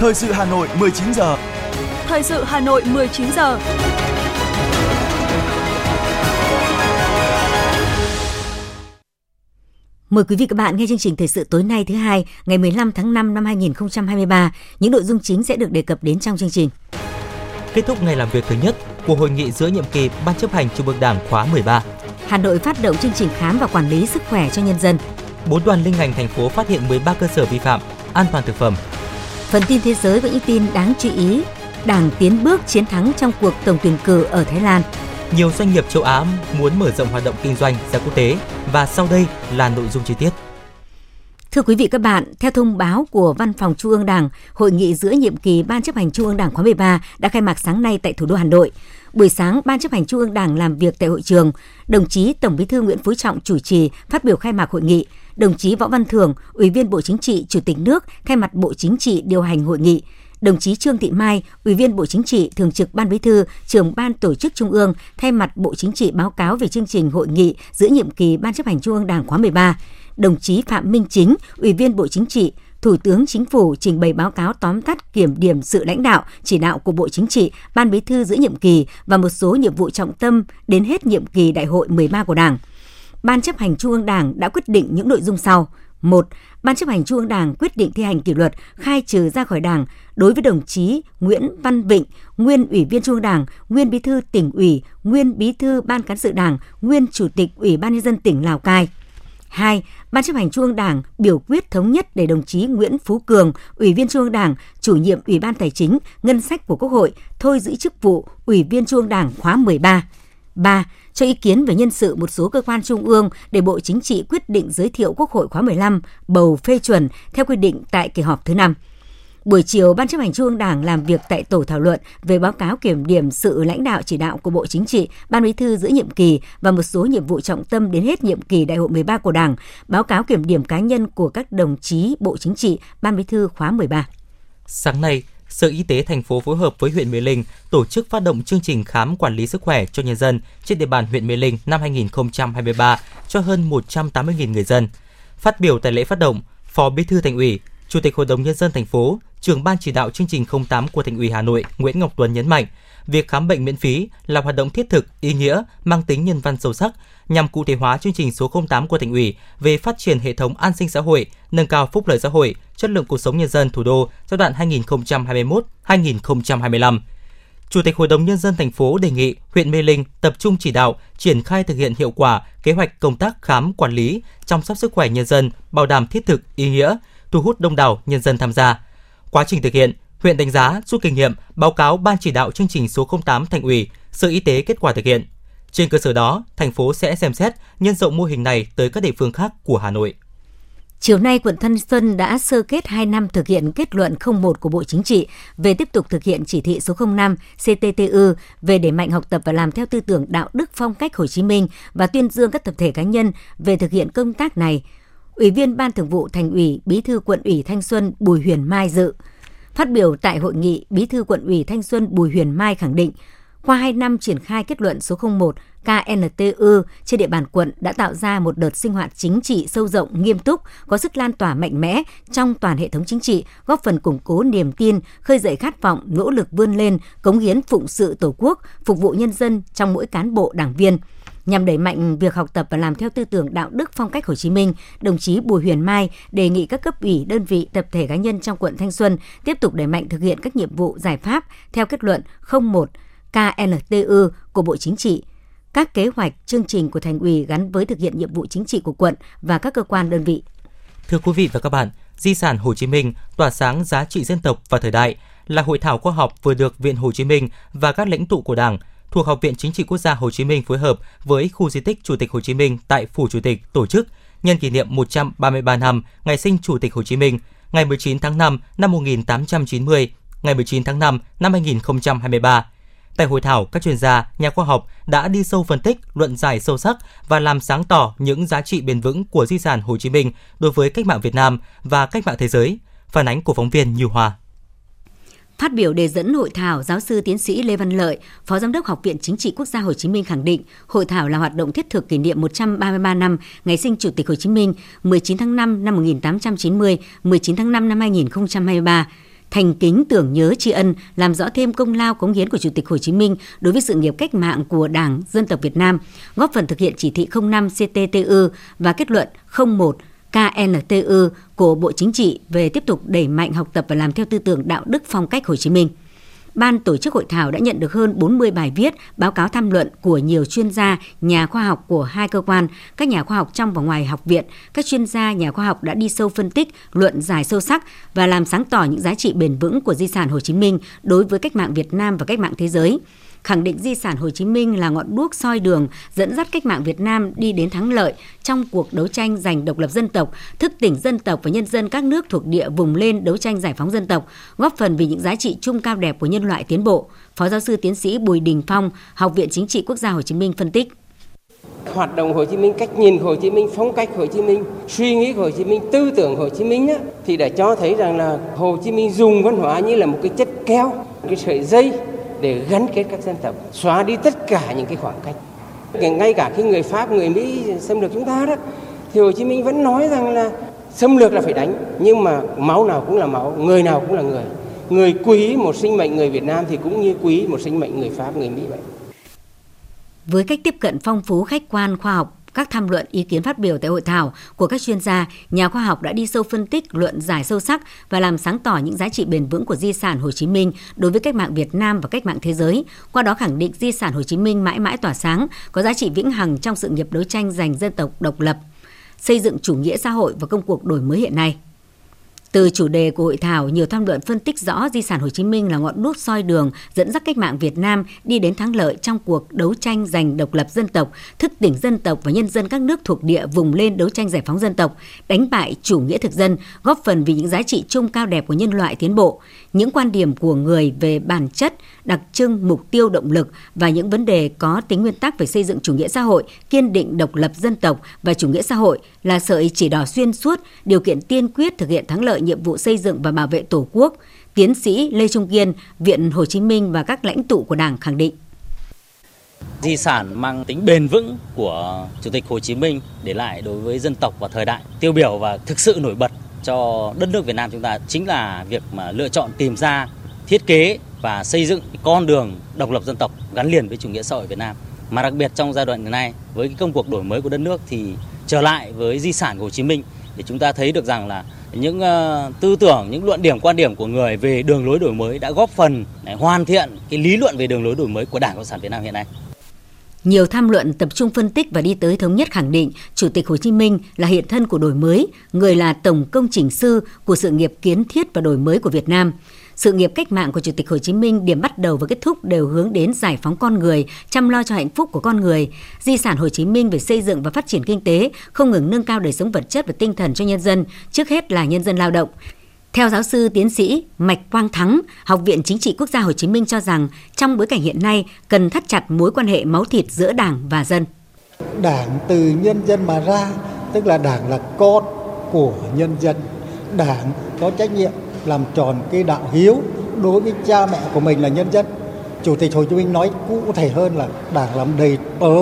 Thời sự Hà Nội 19 giờ. Thời sự Hà Nội 19 giờ. Mời quý vị các bạn nghe chương trình thời sự tối nay thứ hai, ngày 15 tháng 5 năm 2023. Những nội dung chính sẽ được đề cập đến trong chương trình. Kết thúc ngày làm việc thứ nhất của hội nghị giữa nhiệm kỳ Ban chấp hành Trung ương Đảng khóa 13. Hà Nội phát động chương trình khám và quản lý sức khỏe cho nhân dân. Bốn đoàn liên ngành thành phố phát hiện 13 cơ sở vi phạm an toàn thực phẩm. Phần tin thế giới với những tin đáng chú ý. Đảng tiến bước chiến thắng trong cuộc tổng tuyển cử ở Thái Lan. Nhiều doanh nghiệp châu Á muốn mở rộng hoạt động kinh doanh ra quốc tế và sau đây là nội dung chi tiết. Thưa quý vị các bạn, theo thông báo của Văn phòng Trung ương Đảng, hội nghị giữa nhiệm kỳ Ban chấp hành Trung ương Đảng khóa 13 đã khai mạc sáng nay tại thủ đô Hà Nội. Buổi sáng, Ban chấp hành Trung ương Đảng làm việc tại hội trường. Đồng chí Tổng Bí thư Nguyễn Phú Trọng chủ trì phát biểu khai mạc hội nghị. Đồng chí Võ Văn Thưởng, Ủy viên Bộ Chính trị, Chủ tịch nước thay mặt Bộ Chính trị điều hành hội nghị đồng chí Trương Thị Mai, Ủy viên Bộ Chính trị, Thường trực Ban Bí thư, Trưởng Ban Tổ chức Trung ương thay mặt Bộ Chính trị báo cáo về chương trình hội nghị giữa nhiệm kỳ Ban chấp hành Trung ương Đảng khóa 13. Đồng chí Phạm Minh Chính, Ủy viên Bộ Chính trị, Thủ tướng Chính phủ trình bày báo cáo tóm tắt kiểm điểm sự lãnh đạo, chỉ đạo của Bộ Chính trị, Ban Bí thư giữa nhiệm kỳ và một số nhiệm vụ trọng tâm đến hết nhiệm kỳ Đại hội 13 của Đảng. Ban chấp hành Trung ương Đảng đã quyết định những nội dung sau. 1. Ban chấp hành Trung ương Đảng quyết định thi hành kỷ luật khai trừ ra khỏi Đảng đối với đồng chí Nguyễn Văn Vịnh, nguyên Ủy viên Trung ương Đảng, nguyên Bí thư tỉnh ủy, nguyên Bí thư Ban cán sự Đảng, nguyên Chủ tịch Ủy ban nhân dân tỉnh Lào Cai. 2. Ban chấp hành Trung ương Đảng biểu quyết thống nhất để đồng chí Nguyễn Phú Cường, Ủy viên Trung ương Đảng, chủ nhiệm Ủy ban Tài chính, Ngân sách của Quốc hội, thôi giữ chức vụ Ủy viên Trung ương Đảng khóa 13. 3. Cho ý kiến về nhân sự một số cơ quan trung ương để Bộ Chính trị quyết định giới thiệu Quốc hội khóa 15 bầu phê chuẩn theo quy định tại kỳ họp thứ 5. Buổi chiều, Ban chấp hành Trung ương Đảng làm việc tại tổ thảo luận về báo cáo kiểm điểm sự lãnh đạo chỉ đạo của Bộ Chính trị, Ban Bí thư giữa nhiệm kỳ và một số nhiệm vụ trọng tâm đến hết nhiệm kỳ Đại hội 13 của Đảng, báo cáo kiểm điểm cá nhân của các đồng chí Bộ Chính trị, Ban Bí thư khóa 13. Sáng nay, Sở Y tế thành phố phối hợp với huyện Mê Linh tổ chức phát động chương trình khám quản lý sức khỏe cho nhân dân trên địa bàn huyện Mê Linh năm 2023 cho hơn 180.000 người dân. Phát biểu tại lễ phát động, Phó Bí thư Thành ủy, Chủ tịch Hội đồng nhân dân thành phố, trưởng ban chỉ đạo chương trình 08 của Thành ủy Hà Nội Nguyễn Ngọc Tuấn nhấn mạnh, việc khám bệnh miễn phí là hoạt động thiết thực, ý nghĩa, mang tính nhân văn sâu sắc nhằm cụ thể hóa chương trình số 08 của Thành ủy về phát triển hệ thống an sinh xã hội, nâng cao phúc lợi xã hội, chất lượng cuộc sống nhân dân thủ đô giai đoạn 2021-2025. Chủ tịch Hội đồng nhân dân thành phố đề nghị huyện Mê Linh tập trung chỉ đạo triển khai thực hiện hiệu quả kế hoạch công tác khám quản lý, chăm sóc sức khỏe nhân dân, bảo đảm thiết thực, ý nghĩa, thu hút đông đảo nhân dân tham gia. Quá trình thực hiện, huyện đánh giá, rút kinh nghiệm, báo cáo ban chỉ đạo chương trình số 08 thành ủy, Sở Y tế kết quả thực hiện. Trên cơ sở đó, thành phố sẽ xem xét nhân rộng mô hình này tới các địa phương khác của Hà Nội. Chiều nay, quận Thanh Xuân đã sơ kết 2 năm thực hiện kết luận 01 của Bộ Chính trị về tiếp tục thực hiện chỉ thị số 05 CTTU về đẩy mạnh học tập và làm theo tư tưởng đạo đức phong cách Hồ Chí Minh và tuyên dương các tập thể cá nhân về thực hiện công tác này. Ủy viên Ban Thường vụ Thành ủy, Bí thư Quận ủy Thanh Xuân Bùi Huyền Mai dự. Phát biểu tại hội nghị, Bí thư Quận ủy Thanh Xuân Bùi Huyền Mai khẳng định, qua 2 năm triển khai kết luận số 01 KNTU trên địa bàn quận đã tạo ra một đợt sinh hoạt chính trị sâu rộng, nghiêm túc, có sức lan tỏa mạnh mẽ trong toàn hệ thống chính trị, góp phần củng cố niềm tin, khơi dậy khát vọng, nỗ lực vươn lên, cống hiến phụng sự Tổ quốc, phục vụ nhân dân trong mỗi cán bộ đảng viên nhằm đẩy mạnh việc học tập và làm theo tư tưởng đạo đức phong cách Hồ Chí Minh, đồng chí Bùi Huyền Mai đề nghị các cấp ủy, đơn vị, tập thể cá nhân trong quận Thanh Xuân tiếp tục đẩy mạnh thực hiện các nhiệm vụ giải pháp theo kết luận 01 KLTU của Bộ Chính trị, các kế hoạch, chương trình của thành ủy gắn với thực hiện nhiệm vụ chính trị của quận và các cơ quan đơn vị. Thưa quý vị và các bạn, Di sản Hồ Chí Minh tỏa sáng giá trị dân tộc và thời đại là hội thảo khoa học vừa được Viện Hồ Chí Minh và các lãnh tụ của Đảng thuộc Học viện Chính trị Quốc gia Hồ Chí Minh phối hợp với khu di tích Chủ tịch Hồ Chí Minh tại Phủ Chủ tịch tổ chức nhân kỷ niệm 133 năm ngày sinh Chủ tịch Hồ Chí Minh, ngày 19 tháng 5 năm 1890, ngày 19 tháng 5 năm 2023 Tại hội thảo, các chuyên gia, nhà khoa học đã đi sâu phân tích, luận giải sâu sắc và làm sáng tỏ những giá trị bền vững của di sản Hồ Chí Minh đối với cách mạng Việt Nam và cách mạng thế giới. Phản ánh của phóng viên Như Hòa. Phát biểu đề dẫn hội thảo, giáo sư tiến sĩ Lê Văn Lợi, Phó Giám đốc Học viện Chính trị Quốc gia Hồ Chí Minh khẳng định, hội thảo là hoạt động thiết thực kỷ niệm 133 năm ngày sinh Chủ tịch Hồ Chí Minh 19 tháng 5 năm 1890, 19 tháng 5 năm 2023 thành kính tưởng nhớ tri ân, làm rõ thêm công lao cống hiến của Chủ tịch Hồ Chí Minh đối với sự nghiệp cách mạng của Đảng, dân tộc Việt Nam, góp phần thực hiện chỉ thị 05 CTTU và kết luận 01 KNTU của Bộ Chính trị về tiếp tục đẩy mạnh học tập và làm theo tư tưởng đạo đức phong cách Hồ Chí Minh. Ban tổ chức hội thảo đã nhận được hơn 40 bài viết, báo cáo tham luận của nhiều chuyên gia, nhà khoa học của hai cơ quan, các nhà khoa học trong và ngoài học viện, các chuyên gia, nhà khoa học đã đi sâu phân tích, luận giải sâu sắc và làm sáng tỏ những giá trị bền vững của di sản Hồ Chí Minh đối với cách mạng Việt Nam và cách mạng thế giới khẳng định di sản Hồ Chí Minh là ngọn đuốc soi đường dẫn dắt cách mạng Việt Nam đi đến thắng lợi trong cuộc đấu tranh giành độc lập dân tộc, thức tỉnh dân tộc và nhân dân các nước thuộc địa vùng lên đấu tranh giải phóng dân tộc, góp phần vì những giá trị chung cao đẹp của nhân loại tiến bộ. Phó giáo sư tiến sĩ Bùi Đình Phong, Học viện Chính trị Quốc gia Hồ Chí Minh phân tích hoạt động Hồ Chí Minh, cách nhìn Hồ Chí Minh, phong cách Hồ Chí Minh, suy nghĩ Hồ Chí Minh, tư tưởng Hồ Chí Minh á, thì đã cho thấy rằng là Hồ Chí Minh dùng văn hóa như là một cái chất keo, cái sợi dây để gắn kết các dân tộc, xóa đi tất cả những cái khoảng cách. Ngay cả khi người Pháp, người Mỹ xâm lược chúng ta đó, thì Hồ Chí Minh vẫn nói rằng là xâm lược là phải đánh, nhưng mà máu nào cũng là máu, người nào cũng là người. Người quý một sinh mệnh người Việt Nam thì cũng như quý một sinh mệnh người Pháp, người Mỹ vậy. Với cách tiếp cận phong phú, khách quan, khoa học, các tham luận ý kiến phát biểu tại hội thảo của các chuyên gia, nhà khoa học đã đi sâu phân tích, luận giải sâu sắc và làm sáng tỏ những giá trị bền vững của di sản Hồ Chí Minh đối với cách mạng Việt Nam và cách mạng thế giới. Qua đó khẳng định di sản Hồ Chí Minh mãi mãi tỏa sáng, có giá trị vĩnh hằng trong sự nghiệp đấu tranh giành dân tộc độc lập, xây dựng chủ nghĩa xã hội và công cuộc đổi mới hiện nay. Từ chủ đề của hội thảo, nhiều tham luận phân tích rõ di sản Hồ Chí Minh là ngọn đuốc soi đường dẫn dắt cách mạng Việt Nam đi đến thắng lợi trong cuộc đấu tranh giành độc lập dân tộc, thức tỉnh dân tộc và nhân dân các nước thuộc địa vùng lên đấu tranh giải phóng dân tộc, đánh bại chủ nghĩa thực dân, góp phần vì những giá trị chung cao đẹp của nhân loại tiến bộ. Những quan điểm của người về bản chất, đặc trưng, mục tiêu, động lực và những vấn đề có tính nguyên tắc về xây dựng chủ nghĩa xã hội, kiên định độc lập dân tộc và chủ nghĩa xã hội là sợi chỉ đỏ xuyên suốt, điều kiện tiên quyết thực hiện thắng lợi nhiệm vụ xây dựng và bảo vệ Tổ quốc, tiến sĩ Lê Trung Kiên, Viện Hồ Chí Minh và các lãnh tụ của Đảng khẳng định. Di sản mang tính bền vững của Chủ tịch Hồ Chí Minh để lại đối với dân tộc và thời đại tiêu biểu và thực sự nổi bật cho đất nước Việt Nam chúng ta chính là việc mà lựa chọn tìm ra, thiết kế và xây dựng con đường độc lập dân tộc gắn liền với chủ nghĩa xã hội Việt Nam. Mà đặc biệt trong giai đoạn hiện nay với công cuộc đổi mới của đất nước thì trở lại với di sản của Hồ Chí Minh để chúng ta thấy được rằng là những ờ, tư tưởng, những luận điểm, quan điểm của người về đường lối đổi mới đã góp phần để hoàn thiện cái lý luận về đường lối đổi mới của Đảng Cộng sản Việt Nam hiện nay. Nhiều tham luận tập trung phân tích và đi tới thống nhất khẳng định Chủ tịch Hồ Chí Minh là hiện thân của đổi mới, người là tổng công chỉnh sư của sự nghiệp kiến thiết và đổi mới của Việt Nam. Sự nghiệp cách mạng của Chủ tịch Hồ Chí Minh điểm bắt đầu và kết thúc đều hướng đến giải phóng con người, chăm lo cho hạnh phúc của con người. Di sản Hồ Chí Minh về xây dựng và phát triển kinh tế, không ngừng nâng cao đời sống vật chất và tinh thần cho nhân dân, trước hết là nhân dân lao động. Theo giáo sư tiến sĩ Mạch Quang Thắng, Học viện Chính trị Quốc gia Hồ Chí Minh cho rằng trong bối cảnh hiện nay cần thắt chặt mối quan hệ máu thịt giữa Đảng và dân. Đảng từ nhân dân mà ra, tức là Đảng là con của nhân dân. Đảng có trách nhiệm làm tròn cái đạo hiếu đối với cha mẹ của mình là nhân dân. Chủ tịch Hồ Chí Minh nói cụ thể hơn là Đảng làm đầy tớ,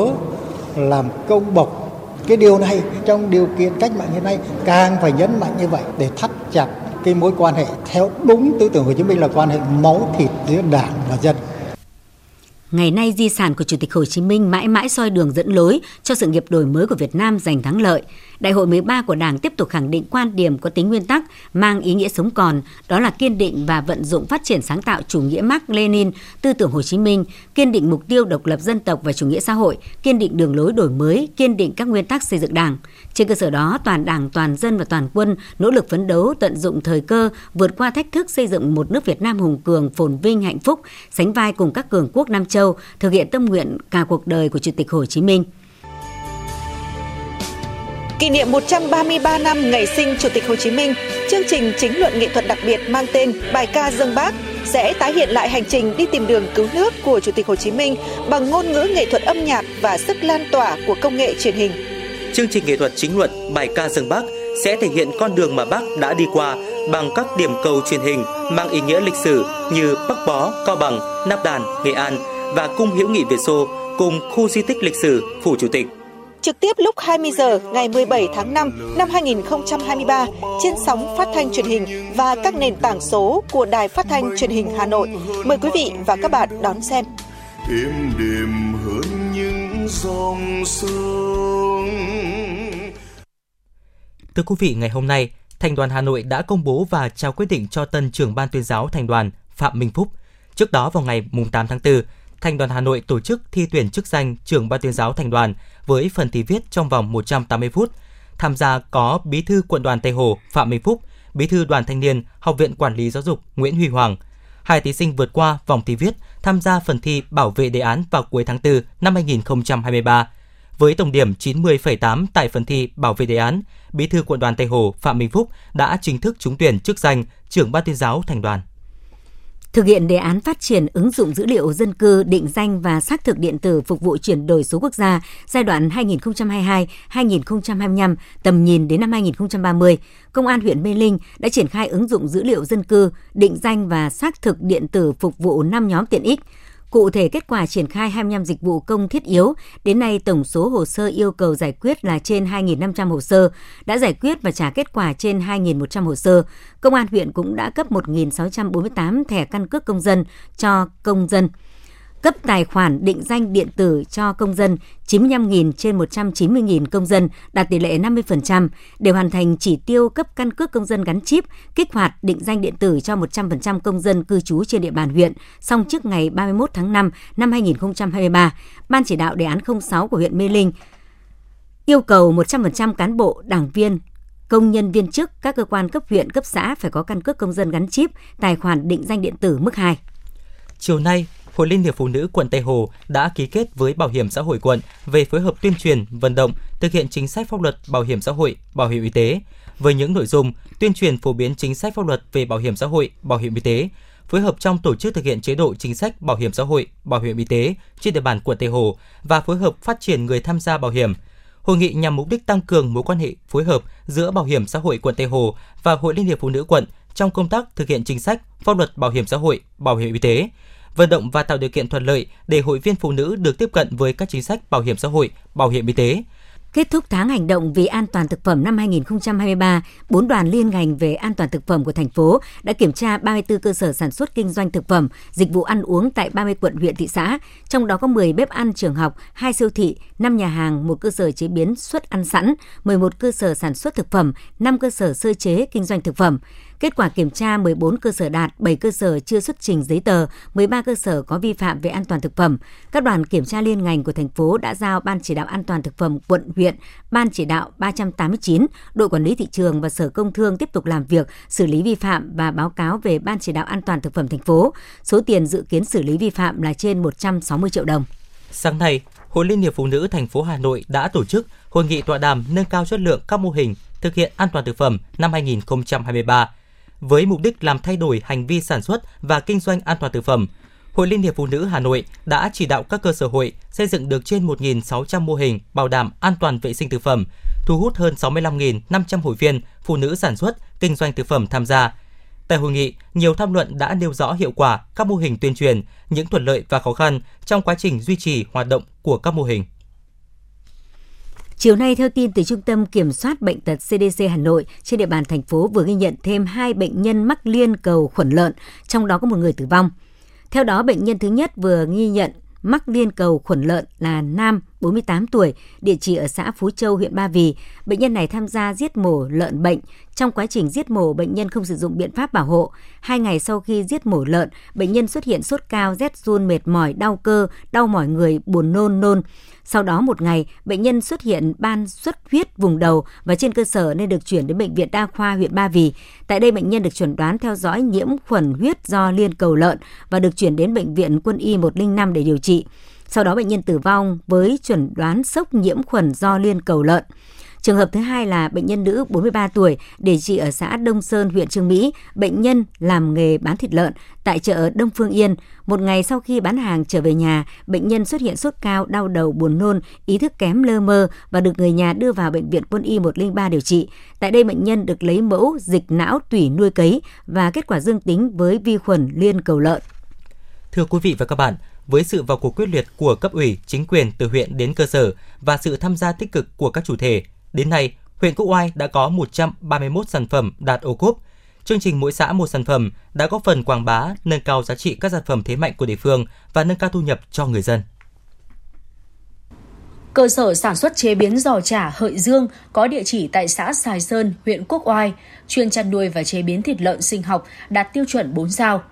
làm công bộc. Cái điều này trong điều kiện cách mạng hiện nay càng phải nhấn mạnh như vậy để thắt chặt cái mối quan hệ theo đúng tư tưởng Hồ Chí Minh là quan hệ máu thịt giữa đảng và dân. Ngày nay di sản của Chủ tịch Hồ Chí Minh mãi mãi soi đường dẫn lối cho sự nghiệp đổi mới của Việt Nam giành thắng lợi. Đại hội 13 của Đảng tiếp tục khẳng định quan điểm có tính nguyên tắc, mang ý nghĩa sống còn, đó là kiên định và vận dụng phát triển sáng tạo chủ nghĩa Mark Lenin, tư tưởng Hồ Chí Minh, kiên định mục tiêu độc lập dân tộc và chủ nghĩa xã hội, kiên định đường lối đổi mới, kiên định các nguyên tắc xây dựng Đảng. Trên cơ sở đó, toàn Đảng, toàn dân và toàn quân nỗ lực phấn đấu tận dụng thời cơ, vượt qua thách thức xây dựng một nước Việt Nam hùng cường, phồn vinh, hạnh phúc, sánh vai cùng các cường quốc Nam Châu, thực hiện tâm nguyện cả cuộc đời của Chủ tịch Hồ Chí Minh. Kỷ niệm 133 năm ngày sinh Chủ tịch Hồ Chí Minh, chương trình chính luận nghệ thuật đặc biệt mang tên Bài ca dân Bác sẽ tái hiện lại hành trình đi tìm đường cứu nước của Chủ tịch Hồ Chí Minh bằng ngôn ngữ nghệ thuật âm nhạc và sức lan tỏa của công nghệ truyền hình. Chương trình nghệ thuật chính luận Bài ca dân Bác sẽ thể hiện con đường mà Bác đã đi qua bằng các điểm cầu truyền hình mang ý nghĩa lịch sử như Bắc Bó, Cao Bằng, Nắp Đàn, Nghệ An và Cung Hữu nghị Việt Xô cùng khu di tích lịch sử Phủ Chủ tịch. trực tiếp lúc 20 giờ ngày 17 tháng 5 năm 2023 trên sóng phát thanh truyền hình và các nền tảng số của Đài Phát thanh Truyền hình Hà Nội. Mời quý vị và các bạn đón xem. Êm đềm hơn những dòng sông. Thưa quý vị, ngày hôm nay, Thành đoàn Hà Nội đã công bố và trao quyết định cho tân trưởng ban tuyên giáo thành đoàn Phạm Minh Phúc. Trước đó vào ngày 8 tháng 4, Thành đoàn Hà Nội tổ chức thi tuyển chức danh trưởng ban tuyên giáo thành đoàn với phần thi viết trong vòng 180 phút. Tham gia có Bí thư quận đoàn Tây Hồ Phạm Minh Phúc, Bí thư đoàn thanh niên Học viện Quản lý Giáo dục Nguyễn Huy Hoàng. Hai thí sinh vượt qua vòng thi viết tham gia phần thi bảo vệ đề án vào cuối tháng 4 năm 2023. Với tổng điểm 90,8 tại phần thi bảo vệ đề án, Bí thư quận đoàn Tây Hồ Phạm Minh Phúc đã chính thức trúng tuyển chức danh trưởng ban tuyên giáo thành đoàn thực hiện đề án phát triển ứng dụng dữ liệu dân cư định danh và xác thực điện tử phục vụ chuyển đổi số quốc gia giai đoạn 2022-2025 tầm nhìn đến năm 2030, Công an huyện Mê Linh đã triển khai ứng dụng dữ liệu dân cư định danh và xác thực điện tử phục vụ 5 nhóm tiện ích. Cụ thể, kết quả triển khai 25 dịch vụ công thiết yếu, đến nay tổng số hồ sơ yêu cầu giải quyết là trên 2.500 hồ sơ, đã giải quyết và trả kết quả trên 2.100 hồ sơ. Công an huyện cũng đã cấp 1.648 thẻ căn cước công dân cho công dân cấp tài khoản định danh điện tử cho công dân 95.000 trên 190.000 công dân, đạt tỷ lệ 50%, để hoàn thành chỉ tiêu cấp căn cước công dân gắn chip, kích hoạt định danh điện tử cho 100% công dân cư trú trên địa bàn huyện, xong trước ngày 31 tháng 5 năm 2023. Ban chỉ đạo đề án 06 của huyện Mê Linh yêu cầu 100% cán bộ, đảng viên, công nhân viên chức các cơ quan cấp huyện, cấp xã phải có căn cước công dân gắn chip, tài khoản định danh điện tử mức 2. Chiều nay, Hội Liên hiệp Phụ nữ quận Tây Hồ đã ký kết với Bảo hiểm xã hội quận về phối hợp tuyên truyền, vận động, thực hiện chính sách pháp luật bảo hiểm xã hội, bảo hiểm y tế với những nội dung tuyên truyền phổ biến chính sách pháp luật về bảo hiểm xã hội, bảo hiểm y tế, phối hợp trong tổ chức thực hiện chế độ chính sách bảo hiểm xã hội, bảo hiểm y tế trên địa bàn quận Tây Hồ và phối hợp phát triển người tham gia bảo hiểm. Hội nghị nhằm mục đích tăng cường mối quan hệ phối hợp giữa Bảo hiểm xã hội quận Tây Hồ và Hội Liên hiệp Phụ nữ quận trong công tác thực hiện chính sách pháp luật bảo hiểm xã hội, bảo hiểm y tế, vận động và tạo điều kiện thuận lợi để hội viên phụ nữ được tiếp cận với các chính sách bảo hiểm xã hội, bảo hiểm y tế. Kết thúc tháng hành động vì an toàn thực phẩm năm 2023, bốn đoàn liên ngành về an toàn thực phẩm của thành phố đã kiểm tra 34 cơ sở sản xuất kinh doanh thực phẩm, dịch vụ ăn uống tại 30 quận huyện thị xã, trong đó có 10 bếp ăn trường học, 2 siêu thị, 5 nhà hàng, một cơ sở chế biến suất ăn sẵn, 11 cơ sở sản xuất thực phẩm, 5 cơ sở sơ chế kinh doanh thực phẩm. Kết quả kiểm tra 14 cơ sở đạt, 7 cơ sở chưa xuất trình giấy tờ, 13 cơ sở có vi phạm về an toàn thực phẩm. Các đoàn kiểm tra liên ngành của thành phố đã giao Ban chỉ đạo an toàn thực phẩm quận huyện, Ban chỉ đạo 389, đội quản lý thị trường và Sở Công Thương tiếp tục làm việc, xử lý vi phạm và báo cáo về Ban chỉ đạo an toàn thực phẩm thành phố. Số tiền dự kiến xử lý vi phạm là trên 160 triệu đồng. Sáng nay, Hội Liên hiệp Phụ nữ thành phố Hà Nội đã tổ chức hội nghị tọa đàm nâng cao chất lượng các mô hình thực hiện an toàn thực phẩm năm 2023 với mục đích làm thay đổi hành vi sản xuất và kinh doanh an toàn thực phẩm. Hội Liên hiệp Phụ nữ Hà Nội đã chỉ đạo các cơ sở hội xây dựng được trên 1.600 mô hình bảo đảm an toàn vệ sinh thực phẩm, thu hút hơn 65.500 hội viên phụ nữ sản xuất, kinh doanh thực phẩm tham gia. Tại hội nghị, nhiều tham luận đã nêu rõ hiệu quả các mô hình tuyên truyền, những thuận lợi và khó khăn trong quá trình duy trì hoạt động của các mô hình. Chiều nay, theo tin từ Trung tâm Kiểm soát Bệnh tật CDC Hà Nội, trên địa bàn thành phố vừa ghi nhận thêm hai bệnh nhân mắc liên cầu khuẩn lợn, trong đó có một người tử vong. Theo đó, bệnh nhân thứ nhất vừa ghi nhận mắc liên cầu khuẩn lợn là nam 48 tuổi, địa chỉ ở xã Phú Châu, huyện Ba Vì. Bệnh nhân này tham gia giết mổ lợn bệnh. Trong quá trình giết mổ, bệnh nhân không sử dụng biện pháp bảo hộ. Hai ngày sau khi giết mổ lợn, bệnh nhân xuất hiện sốt cao, rét run, mệt mỏi, đau cơ, đau mỏi người, buồn nôn, nôn. Sau đó một ngày, bệnh nhân xuất hiện ban xuất huyết vùng đầu và trên cơ sở nên được chuyển đến Bệnh viện Đa khoa huyện Ba Vì. Tại đây, bệnh nhân được chuẩn đoán theo dõi nhiễm khuẩn huyết do liên cầu lợn và được chuyển đến Bệnh viện Quân y 105 để điều trị. Sau đó bệnh nhân tử vong với chuẩn đoán sốc nhiễm khuẩn do liên cầu lợn. Trường hợp thứ hai là bệnh nhân nữ 43 tuổi, địa chỉ ở xã Đông Sơn, huyện Trương Mỹ. Bệnh nhân làm nghề bán thịt lợn tại chợ Đông Phương Yên. Một ngày sau khi bán hàng trở về nhà, bệnh nhân xuất hiện sốt cao, đau đầu, buồn nôn, ý thức kém lơ mơ và được người nhà đưa vào bệnh viện Quân y 103 điều trị. Tại đây bệnh nhân được lấy mẫu dịch não tủy nuôi cấy và kết quả dương tính với vi khuẩn liên cầu lợn. Thưa quý vị và các bạn, với sự vào cuộc quyết liệt của cấp ủy, chính quyền từ huyện đến cơ sở và sự tham gia tích cực của các chủ thể. Đến nay, huyện Quốc Oai đã có 131 sản phẩm đạt ô cốp. Chương trình mỗi xã một sản phẩm đã góp phần quảng bá, nâng cao giá trị các sản phẩm thế mạnh của địa phương và nâng cao thu nhập cho người dân. Cơ sở sản xuất chế biến giò chả Hợi Dương có địa chỉ tại xã Sài Sơn, huyện Quốc Oai, chuyên chăn nuôi và chế biến thịt lợn sinh học đạt tiêu chuẩn 4 sao.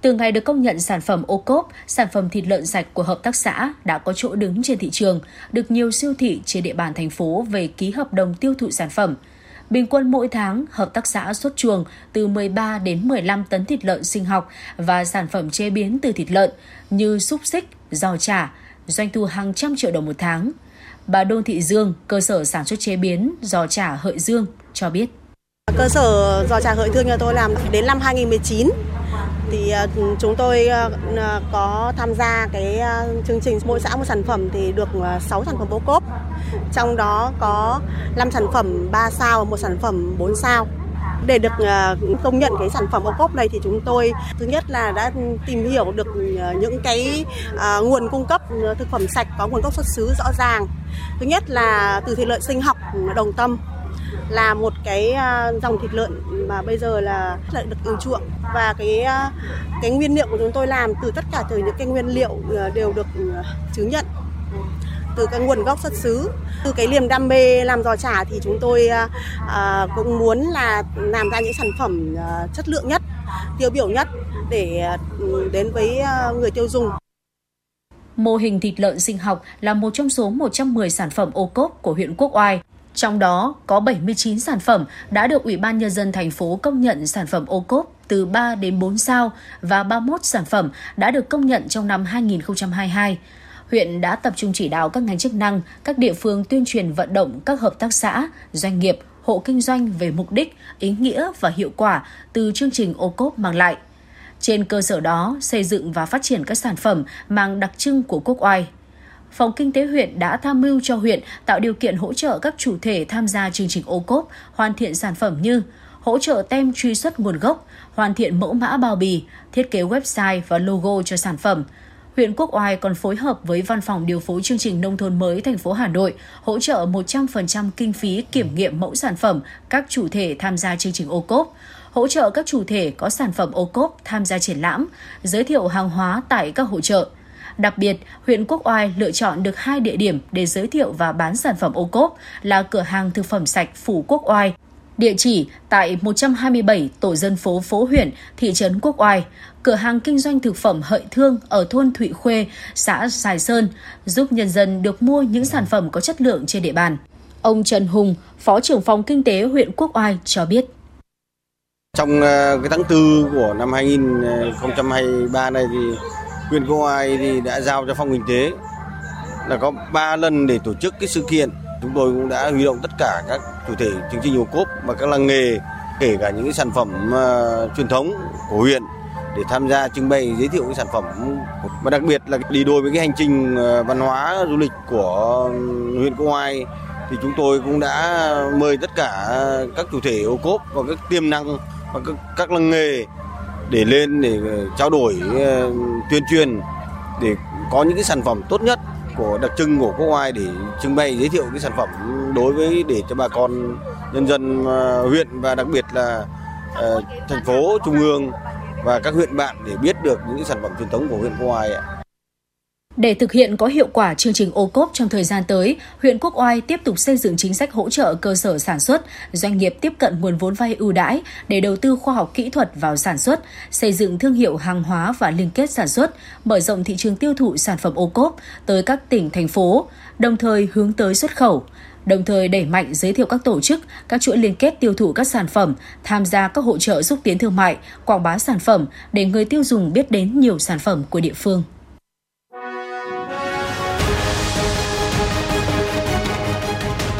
Từ ngày được công nhận sản phẩm ô cốp, sản phẩm thịt lợn sạch của hợp tác xã đã có chỗ đứng trên thị trường, được nhiều siêu thị trên địa bàn thành phố về ký hợp đồng tiêu thụ sản phẩm. Bình quân mỗi tháng, hợp tác xã xuất chuồng từ 13 đến 15 tấn thịt lợn sinh học và sản phẩm chế biến từ thịt lợn như xúc xích, giò chả, doanh thu hàng trăm triệu đồng một tháng. Bà Đôn Thị Dương, cơ sở sản xuất chế biến giò chả Hợi Dương cho biết. Cơ sở giò chả Hợi Dương nhà tôi làm đến năm 2019 thì à, chúng tôi à, à, có tham gia cái chương trình mỗi xã một sản phẩm thì được 6 sản phẩm ô cốp. Trong đó có 5 sản phẩm 3 sao và một sản phẩm 4 sao. Để được công nhận cái sản phẩm ô cốp này thì chúng tôi, thứ nhất là đã tìm hiểu được những cái nguồn cung cấp thực phẩm sạch có nguồn gốc xuất xứ rõ ràng. Thứ nhất là từ thịt lợn sinh học, đồng tâm là một cái à, dòng thịt lợn mà bây giờ là rất là được ưa chuộng. Và cái à, cái nguyên liệu của chúng tôi làm từ tất cả từ những cái nguyên liệu à, đều được chứng nhận. Từ cái nguồn gốc xuất xứ từ cái niềm đam mê làm giò chả thì chúng tôi à, cũng muốn là làm ra những sản phẩm à, chất lượng nhất tiêu biểu nhất để đến với người tiêu dùng. Mô hình thịt lợn sinh học là một trong số 110 sản phẩm ô cốp của huyện Quốc Oai. Trong đó có 79 sản phẩm đã được Ủy ban Nhân dân thành phố công nhận sản phẩm ô cốp từ 3 đến 4 sao và 31 sản phẩm đã được công nhận trong năm 2022. Huyện đã tập trung chỉ đạo các ngành chức năng, các địa phương tuyên truyền vận động các hợp tác xã, doanh nghiệp, hộ kinh doanh về mục đích, ý nghĩa và hiệu quả từ chương trình ô cốp mang lại. Trên cơ sở đó, xây dựng và phát triển các sản phẩm mang đặc trưng của quốc oai, Phòng Kinh tế huyện đã tham mưu cho huyện tạo điều kiện hỗ trợ các chủ thể tham gia chương trình ô cốp, hoàn thiện sản phẩm như hỗ trợ tem truy xuất nguồn gốc, hoàn thiện mẫu mã bao bì, thiết kế website và logo cho sản phẩm. Huyện Quốc Oai còn phối hợp với Văn phòng điều phối chương trình nông thôn mới thành phố Hà Nội hỗ trợ 100% kinh phí kiểm nghiệm mẫu sản phẩm các chủ thể tham gia chương trình ô cốp, hỗ trợ các chủ thể có sản phẩm ô cốp tham gia triển lãm, giới thiệu hàng hóa tại các hội trợ. Đặc biệt, huyện Quốc Oai lựa chọn được hai địa điểm để giới thiệu và bán sản phẩm ô cốp là cửa hàng thực phẩm sạch Phủ Quốc Oai, địa chỉ tại 127 tổ dân phố phố huyện, thị trấn Quốc Oai, cửa hàng kinh doanh thực phẩm Hợi Thương ở thôn Thụy Khuê, xã Sài Sơn, giúp nhân dân được mua những sản phẩm có chất lượng trên địa bàn. Ông Trần Hùng, Phó trưởng phòng kinh tế huyện Quốc Oai cho biết. Trong ờ, cái tháng 4 của năm 2023 ờ, này thì huyện Cô Ai thì đã giao cho phòng kinh tế. Là có 3 lần để tổ chức cái sự kiện. Chúng tôi cũng đã huy động tất cả các chủ thể chương trình ô cốp và các làng nghề kể cả những cái sản phẩm uh, truyền thống của huyện để tham gia trưng bày giới thiệu cái sản phẩm. Và đặc biệt là đi đôi với cái hành trình uh, văn hóa du lịch của ừ, huyện Cô Ai thì chúng tôi cũng đã mời tất cả các chủ thể ô cốp và các tiềm năng và các, các làng nghề để lên để ờ, trao đổi ờ, tuyên truyền, để có những cái sản phẩm tốt nhất của đặc trưng của quốc oai để trưng bày, giới thiệu cái sản phẩm đối với, để cho bà con nhân dân ờ, huyện và đặc biệt là thành phố, trung ương và các huyện bạn để biết được những sản phẩm truyền thống của huyện quốc oai ạ. Để thực hiện có hiệu quả chương trình ô cốp trong thời gian tới, huyện Quốc Oai tiếp tục xây dựng chính sách hỗ trợ cơ sở sản xuất, doanh nghiệp tiếp cận nguồn vốn vay ưu đãi để đầu tư khoa học kỹ thuật vào sản xuất, xây dựng thương hiệu hàng hóa và liên kết sản xuất, mở rộng thị trường tiêu thụ sản phẩm ô cốp tới các tỉnh, thành phố, đồng thời hướng tới xuất khẩu đồng thời đẩy mạnh giới thiệu các tổ chức, các chuỗi liên kết tiêu thụ các sản phẩm, tham gia các hỗ trợ xúc tiến thương mại, quảng bá sản phẩm để người tiêu dùng biết đến nhiều sản phẩm của địa phương.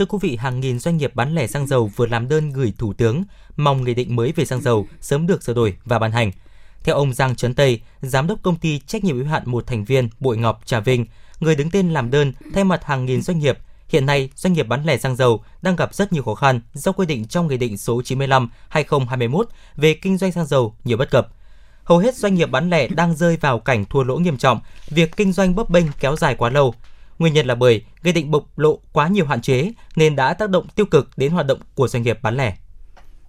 Thưa quý vị, hàng nghìn doanh nghiệp bán lẻ xăng dầu vừa làm đơn gửi Thủ tướng mong nghị định mới về xăng dầu sớm được sửa đổi và ban hành. Theo ông Giang Trấn Tây, giám đốc công ty trách nhiệm hữu hạn một thành viên Bội Ngọc Trà Vinh, người đứng tên làm đơn thay mặt hàng nghìn doanh nghiệp, hiện nay doanh nghiệp bán lẻ xăng dầu đang gặp rất nhiều khó khăn do quy định trong Nghị định số 95/2021 về kinh doanh xăng dầu nhiều bất cập. Hầu hết doanh nghiệp bán lẻ đang rơi vào cảnh thua lỗ nghiêm trọng, việc kinh doanh bấp bênh kéo dài quá lâu. Nguyên nhân là bởi nghị định bộc lộ quá nhiều hạn chế nên đã tác động tiêu cực đến hoạt động của doanh nghiệp bán lẻ.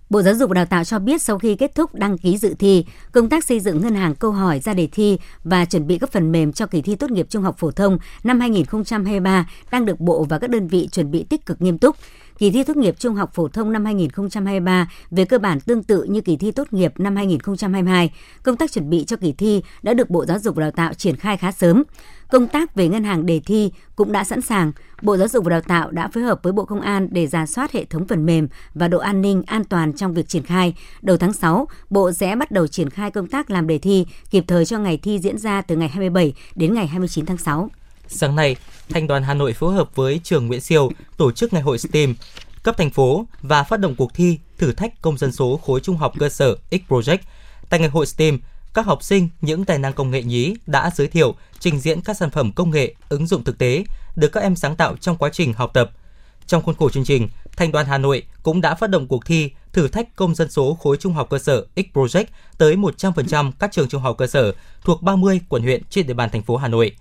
Bộ Giáo dục và Đào tạo cho biết sau khi kết thúc đăng ký dự thi, công tác xây dựng ngân hàng câu hỏi ra đề thi và chuẩn bị các phần mềm cho kỳ thi tốt nghiệp trung học phổ thông năm 2023 đang được Bộ và các đơn vị chuẩn bị tích cực nghiêm túc. Kỳ thi tốt nghiệp trung học phổ thông năm 2023 về cơ bản tương tự như kỳ thi tốt nghiệp năm 2022. Công tác chuẩn bị cho kỳ thi đã được Bộ Giáo dục và Đào tạo triển khai khá sớm. Công tác về ngân hàng đề thi cũng đã sẵn sàng. Bộ Giáo dục và Đào tạo đã phối hợp với Bộ Công an để giả soát hệ thống phần mềm và độ an ninh an toàn trong việc triển khai. Đầu tháng 6, Bộ sẽ bắt đầu triển khai công tác làm đề thi kịp thời cho ngày thi diễn ra từ ngày 27 đến ngày 29 tháng 6. Sáng nay, Thành đoàn Hà Nội phối hợp với trường Nguyễn Siêu tổ chức ngày hội STEAM cấp thành phố và phát động cuộc thi thử thách công dân số khối trung học cơ sở X Project. Tại ngày hội STEAM, các học sinh những tài năng công nghệ nhí đã giới thiệu, trình diễn các sản phẩm công nghệ ứng dụng thực tế được các em sáng tạo trong quá trình học tập. Trong khuôn khổ chương trình, Thành đoàn Hà Nội cũng đã phát động cuộc thi thử thách công dân số khối trung học cơ sở X Project tới 100% các trường trung học cơ sở thuộc 30 quận huyện trên địa bàn thành phố Hà Nội.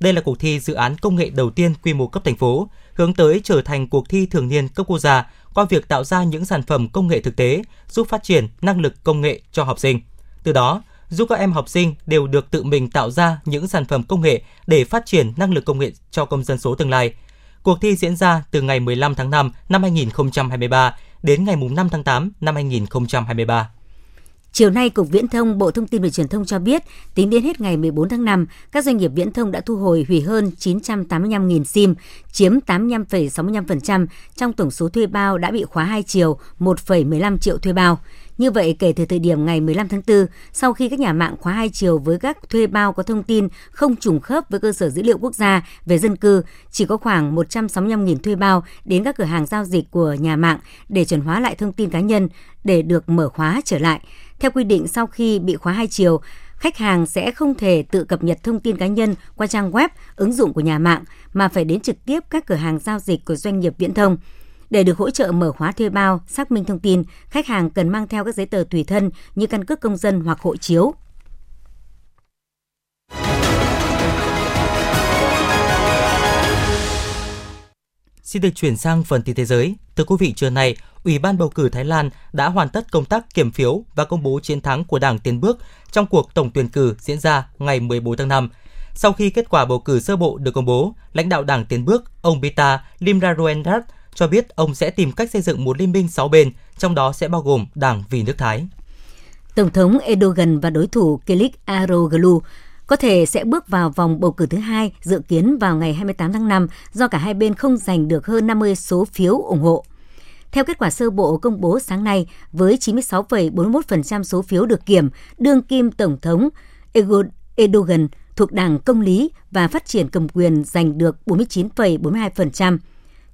Đây là cuộc thi dự án công nghệ đầu tiên quy mô cấp thành phố, hướng tới trở thành cuộc thi thường niên cấp quốc gia qua việc tạo ra những sản phẩm công nghệ thực tế giúp phát triển năng lực công nghệ cho học sinh. Từ đó, giúp các em học sinh đều được tự mình tạo ra những sản phẩm công nghệ để phát triển năng lực công nghệ cho công dân số tương lai. Cuộc thi diễn ra từ ngày 15 tháng 5 năm 2023 đến ngày 5 tháng 8 năm 2023. Chiều nay, Cục Viễn thông Bộ Thông tin và Truyền thông cho biết, tính đến hết ngày 14 tháng 5, các doanh nghiệp viễn thông đã thu hồi hủy hơn 985.000 SIM, chiếm 85,65% trong tổng số thuê bao đã bị khóa hai chiều, 1,15 triệu thuê bao. Như vậy, kể từ thời điểm ngày 15 tháng 4, sau khi các nhà mạng khóa hai chiều với các thuê bao có thông tin không trùng khớp với cơ sở dữ liệu quốc gia về dân cư, chỉ có khoảng 165.000 thuê bao đến các cửa hàng giao dịch của nhà mạng để chuẩn hóa lại thông tin cá nhân để được mở khóa trở lại. Theo quy định, sau khi bị khóa hai chiều, khách hàng sẽ không thể tự cập nhật thông tin cá nhân qua trang web, ứng dụng của nhà mạng mà phải đến trực tiếp các cửa hàng giao dịch của doanh nghiệp viễn thông. Để được hỗ trợ mở khóa thuê bao, xác minh thông tin, khách hàng cần mang theo các giấy tờ tùy thân như căn cước công dân hoặc hộ chiếu. Xin được chuyển sang phần tin thế giới. Thưa quý vị, trưa nay, Ủy ban bầu cử Thái Lan đã hoàn tất công tác kiểm phiếu và công bố chiến thắng của Đảng Tiến bước trong cuộc tổng tuyển cử diễn ra ngày 14 tháng 5. Sau khi kết quả bầu cử sơ bộ được công bố, lãnh đạo Đảng Tiến bước, ông Bita Limraruendrat cho biết ông sẽ tìm cách xây dựng một liên minh 6 bên, trong đó sẽ bao gồm Đảng Vì nước Thái. Tổng thống Erdogan và đối thủ Kelik Aroglu có thể sẽ bước vào vòng bầu cử thứ hai dự kiến vào ngày 28 tháng 5 do cả hai bên không giành được hơn 50 số phiếu ủng hộ. Theo kết quả sơ bộ công bố sáng nay, với 96,41% số phiếu được kiểm, đương kim Tổng thống Erdogan thuộc Đảng Công lý và Phát triển cầm quyền giành được 49,42%,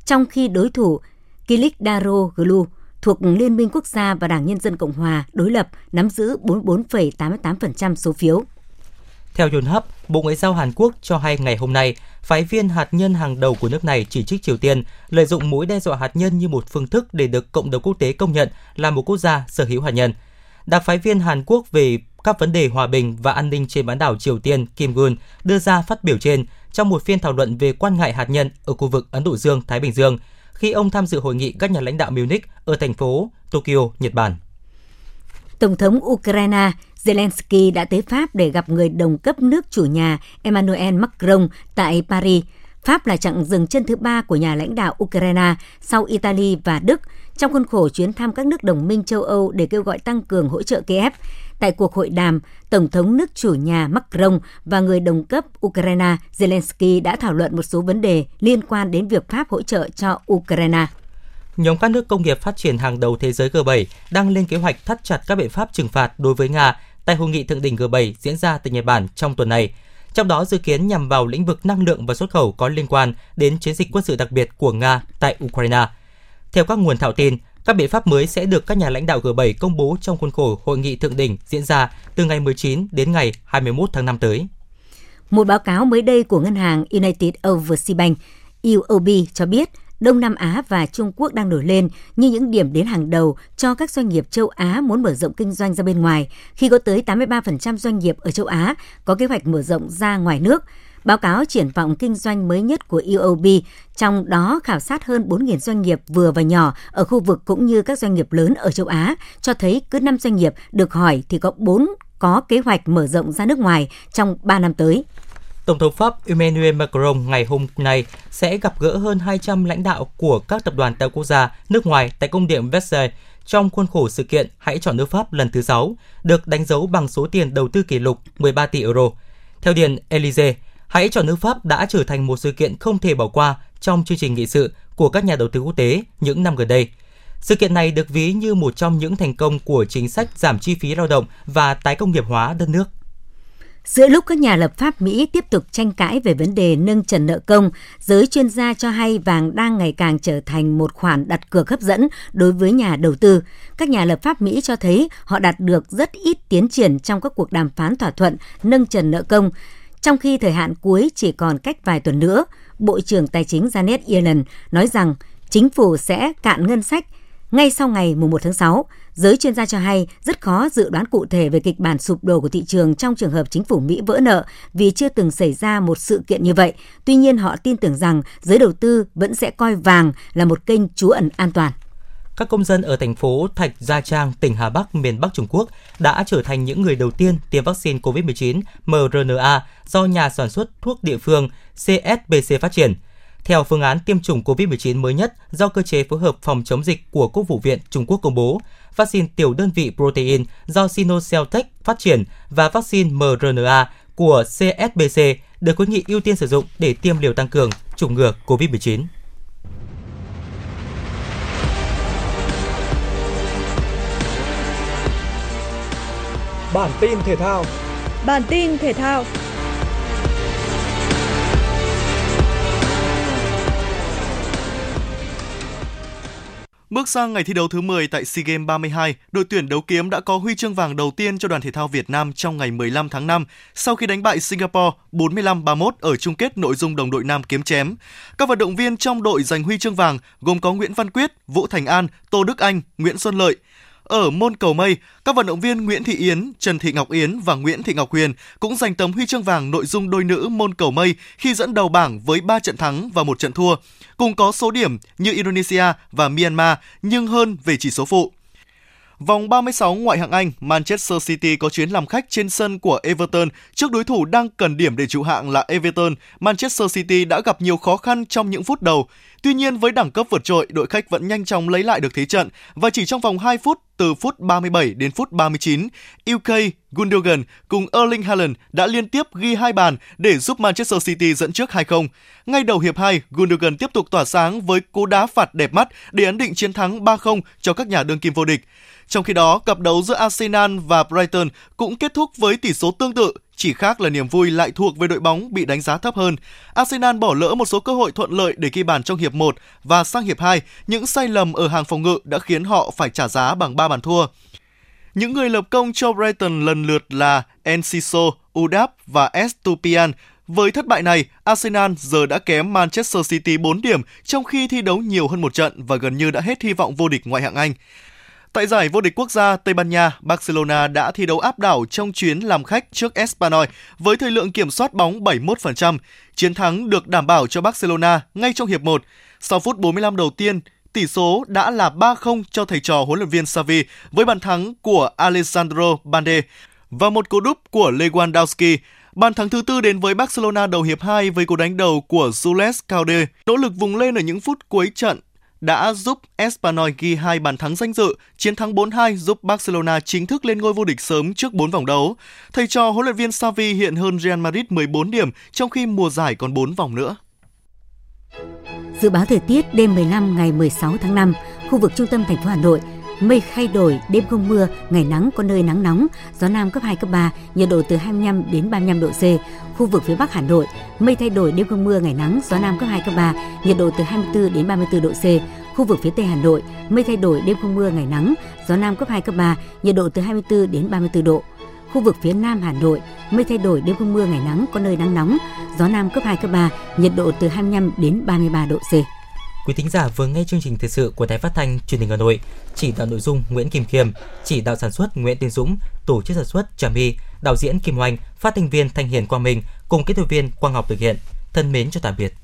trong khi đối thủ Kilik Daroglu thuộc Liên minh Quốc gia và Đảng Nhân dân Cộng hòa đối lập nắm giữ 44,88% số phiếu. Theo Yonhap, Bộ Ngoại giao Hàn Quốc cho hay ngày hôm nay, phái viên hạt nhân hàng đầu của nước này chỉ trích Triều Tiên lợi dụng mối đe dọa hạt nhân như một phương thức để được cộng đồng quốc tế công nhận là một quốc gia sở hữu hạt nhân. Đặc phái viên Hàn Quốc về các vấn đề hòa bình và an ninh trên bán đảo Triều Tiên Kim Gun đưa ra phát biểu trên trong một phiên thảo luận về quan ngại hạt nhân ở khu vực Ấn Độ Dương, Thái Bình Dương khi ông tham dự hội nghị các nhà lãnh đạo Munich ở thành phố Tokyo, Nhật Bản. Tổng thống Ukraine Zelensky đã tới Pháp để gặp người đồng cấp nước chủ nhà Emmanuel Macron tại Paris. Pháp là chặng dừng chân thứ ba của nhà lãnh đạo Ukraine sau Italy và Đức trong khuôn khổ chuyến thăm các nước đồng minh châu Âu để kêu gọi tăng cường hỗ trợ Kiev. Tại cuộc hội đàm, Tổng thống nước chủ nhà Macron và người đồng cấp Ukraine Zelensky đã thảo luận một số vấn đề liên quan đến việc Pháp hỗ trợ cho Ukraine nhóm các nước công nghiệp phát triển hàng đầu thế giới G7 đang lên kế hoạch thắt chặt các biện pháp trừng phạt đối với Nga tại hội nghị thượng đỉnh G7 diễn ra tại Nhật Bản trong tuần này. trong đó dự kiến nhằm vào lĩnh vực năng lượng và xuất khẩu có liên quan đến chiến dịch quân sự đặc biệt của Nga tại Ukraine. Theo các nguồn thạo tin, các biện pháp mới sẽ được các nhà lãnh đạo G7 công bố trong khuôn khổ hội nghị thượng đỉnh diễn ra từ ngày 19 đến ngày 21 tháng 5 tới. Một báo cáo mới đây của ngân hàng United Overseas Bank UOB cho biết Đông Nam Á và Trung Quốc đang nổi lên như những điểm đến hàng đầu cho các doanh nghiệp châu Á muốn mở rộng kinh doanh ra bên ngoài, khi có tới 83% doanh nghiệp ở châu Á có kế hoạch mở rộng ra ngoài nước. Báo cáo triển vọng kinh doanh mới nhất của UOB, trong đó khảo sát hơn 4.000 doanh nghiệp vừa và nhỏ ở khu vực cũng như các doanh nghiệp lớn ở châu Á, cho thấy cứ 5 doanh nghiệp được hỏi thì có 4 có kế hoạch mở rộng ra nước ngoài trong 3 năm tới. Tổng thống Pháp Emmanuel Macron ngày hôm nay sẽ gặp gỡ hơn 200 lãnh đạo của các tập đoàn đa quốc gia nước ngoài tại công điện Versailles trong khuôn khổ sự kiện Hãy chọn nước Pháp lần thứ 6, được đánh dấu bằng số tiền đầu tư kỷ lục 13 tỷ euro. Theo Điện Elysee, Hãy chọn nước Pháp đã trở thành một sự kiện không thể bỏ qua trong chương trình nghị sự của các nhà đầu tư quốc tế những năm gần đây. Sự kiện này được ví như một trong những thành công của chính sách giảm chi phí lao động và tái công nghiệp hóa đất nước. Giữa lúc các nhà lập pháp Mỹ tiếp tục tranh cãi về vấn đề nâng trần nợ công, giới chuyên gia cho hay vàng đang ngày càng trở thành một khoản đặt cược hấp dẫn đối với nhà đầu tư. Các nhà lập pháp Mỹ cho thấy họ đạt được rất ít tiến triển trong các cuộc đàm phán thỏa thuận nâng trần nợ công, trong khi thời hạn cuối chỉ còn cách vài tuần nữa. Bộ trưởng Tài chính Janet Yellen nói rằng chính phủ sẽ cạn ngân sách ngay sau ngày 1 tháng 6, giới chuyên gia cho hay rất khó dự đoán cụ thể về kịch bản sụp đổ của thị trường trong trường hợp chính phủ Mỹ vỡ nợ vì chưa từng xảy ra một sự kiện như vậy. Tuy nhiên họ tin tưởng rằng giới đầu tư vẫn sẽ coi vàng là một kênh trú ẩn an toàn. Các công dân ở thành phố Thạch Gia Trang, tỉnh Hà Bắc, miền Bắc Trung Quốc đã trở thành những người đầu tiên tiêm vaccine COVID-19 mRNA do nhà sản xuất thuốc địa phương CSBC phát triển – theo phương án tiêm chủng COVID-19 mới nhất do cơ chế phối hợp phòng chống dịch của Quốc vụ viện Trung Quốc công bố, vaccine tiểu đơn vị protein do Sinocelltech phát triển và vaccine mRNA của CSBC được khuyến nghị ưu tiên sử dụng để tiêm liều tăng cường chủng ngừa COVID-19. Bản tin thể thao Bản tin thể thao Bước sang ngày thi đấu thứ 10 tại SEA Games 32, đội tuyển đấu kiếm đã có huy chương vàng đầu tiên cho đoàn thể thao Việt Nam trong ngày 15 tháng 5 sau khi đánh bại Singapore 45-31 ở chung kết nội dung đồng đội nam kiếm chém. Các vận động viên trong đội giành huy chương vàng gồm có Nguyễn Văn Quyết, Vũ Thành An, Tô Đức Anh, Nguyễn Xuân Lợi. Ở môn cầu mây, các vận động viên Nguyễn Thị Yến, Trần Thị Ngọc Yến và Nguyễn Thị Ngọc Huyền cũng giành tấm huy chương vàng nội dung đôi nữ môn cầu mây khi dẫn đầu bảng với 3 trận thắng và một trận thua, cùng có số điểm như Indonesia và Myanmar nhưng hơn về chỉ số phụ. Vòng 36 ngoại hạng Anh, Manchester City có chuyến làm khách trên sân của Everton trước đối thủ đang cần điểm để trụ hạng là Everton. Manchester City đã gặp nhiều khó khăn trong những phút đầu. Tuy nhiên với đẳng cấp vượt trội, đội khách vẫn nhanh chóng lấy lại được thế trận và chỉ trong vòng 2 phút từ phút 37 đến phút 39, UK Gundogan cùng Erling Haaland đã liên tiếp ghi hai bàn để giúp Manchester City dẫn trước 2-0. Ngay đầu hiệp 2, Gundogan tiếp tục tỏa sáng với cú đá phạt đẹp mắt để ấn định chiến thắng 3-0 cho các nhà đương kim vô địch. Trong khi đó, cặp đấu giữa Arsenal và Brighton cũng kết thúc với tỷ số tương tự, chỉ khác là niềm vui lại thuộc về đội bóng bị đánh giá thấp hơn. Arsenal bỏ lỡ một số cơ hội thuận lợi để ghi bàn trong hiệp 1 và sang hiệp 2, những sai lầm ở hàng phòng ngự đã khiến họ phải trả giá bằng 3 bàn thua. Những người lập công cho Brighton lần lượt là Enciso, Udap và Estupian. Với thất bại này, Arsenal giờ đã kém Manchester City 4 điểm trong khi thi đấu nhiều hơn một trận và gần như đã hết hy vọng vô địch ngoại hạng Anh. Tại giải vô địch quốc gia Tây Ban Nha, Barcelona đã thi đấu áp đảo trong chuyến làm khách trước Espanyol với thời lượng kiểm soát bóng 71%. Chiến thắng được đảm bảo cho Barcelona ngay trong hiệp 1. Sau phút 45 đầu tiên, tỷ số đã là 3-0 cho thầy trò huấn luyện viên Xavi với bàn thắng của Alessandro Bande và một cú đúp của Lewandowski. Bàn thắng thứ tư đến với Barcelona đầu hiệp 2 với cú đánh đầu của Jules Koundé. Nỗ lực vùng lên ở những phút cuối trận đã giúp Espanyol ghi hai bàn thắng danh dự, chiến thắng 4-2 giúp Barcelona chính thức lên ngôi vô địch sớm trước 4 vòng đấu. Thầy trò huấn luyện viên Xavi hiện hơn Real Madrid 14 điểm, trong khi mùa giải còn 4 vòng nữa. Dự báo thời tiết đêm 15 ngày 16 tháng 5, khu vực trung tâm thành phố Hà Nội mây thay đổi, đêm không mưa, ngày nắng có nơi nắng nóng, gió nam cấp 2 cấp 3, nhiệt độ từ 25 đến 35 độ C. Khu vực phía Bắc Hà Nội, mây thay đổi, đêm không mưa, ngày nắng, gió nam cấp 2 cấp 3, nhiệt độ từ 24 đến 34 độ C. Khu vực phía Tây Hà Nội, mây thay đổi, đêm không mưa, ngày nắng, gió nam cấp 2 cấp 3, nhiệt độ từ 24 đến 34 độ. Khu vực phía Nam Hà Nội, mây thay đổi, đêm không mưa, ngày nắng, có nơi nắng nóng, gió nam cấp 2 cấp 3, nhiệt độ từ 25 đến 33 độ C. Quý thính giả vừa nghe chương trình thời sự của Đài Phát thanh Truyền hình Hà Nội, chỉ đạo nội dung Nguyễn Kim Khiêm, chỉ đạo sản xuất Nguyễn Tiến Dũng, tổ chức sản xuất Trà My, đạo diễn Kim Hoành, phát thanh viên Thanh Hiền Quang Minh cùng kỹ thuật viên Quang Ngọc thực hiện. Thân mến chào tạm biệt.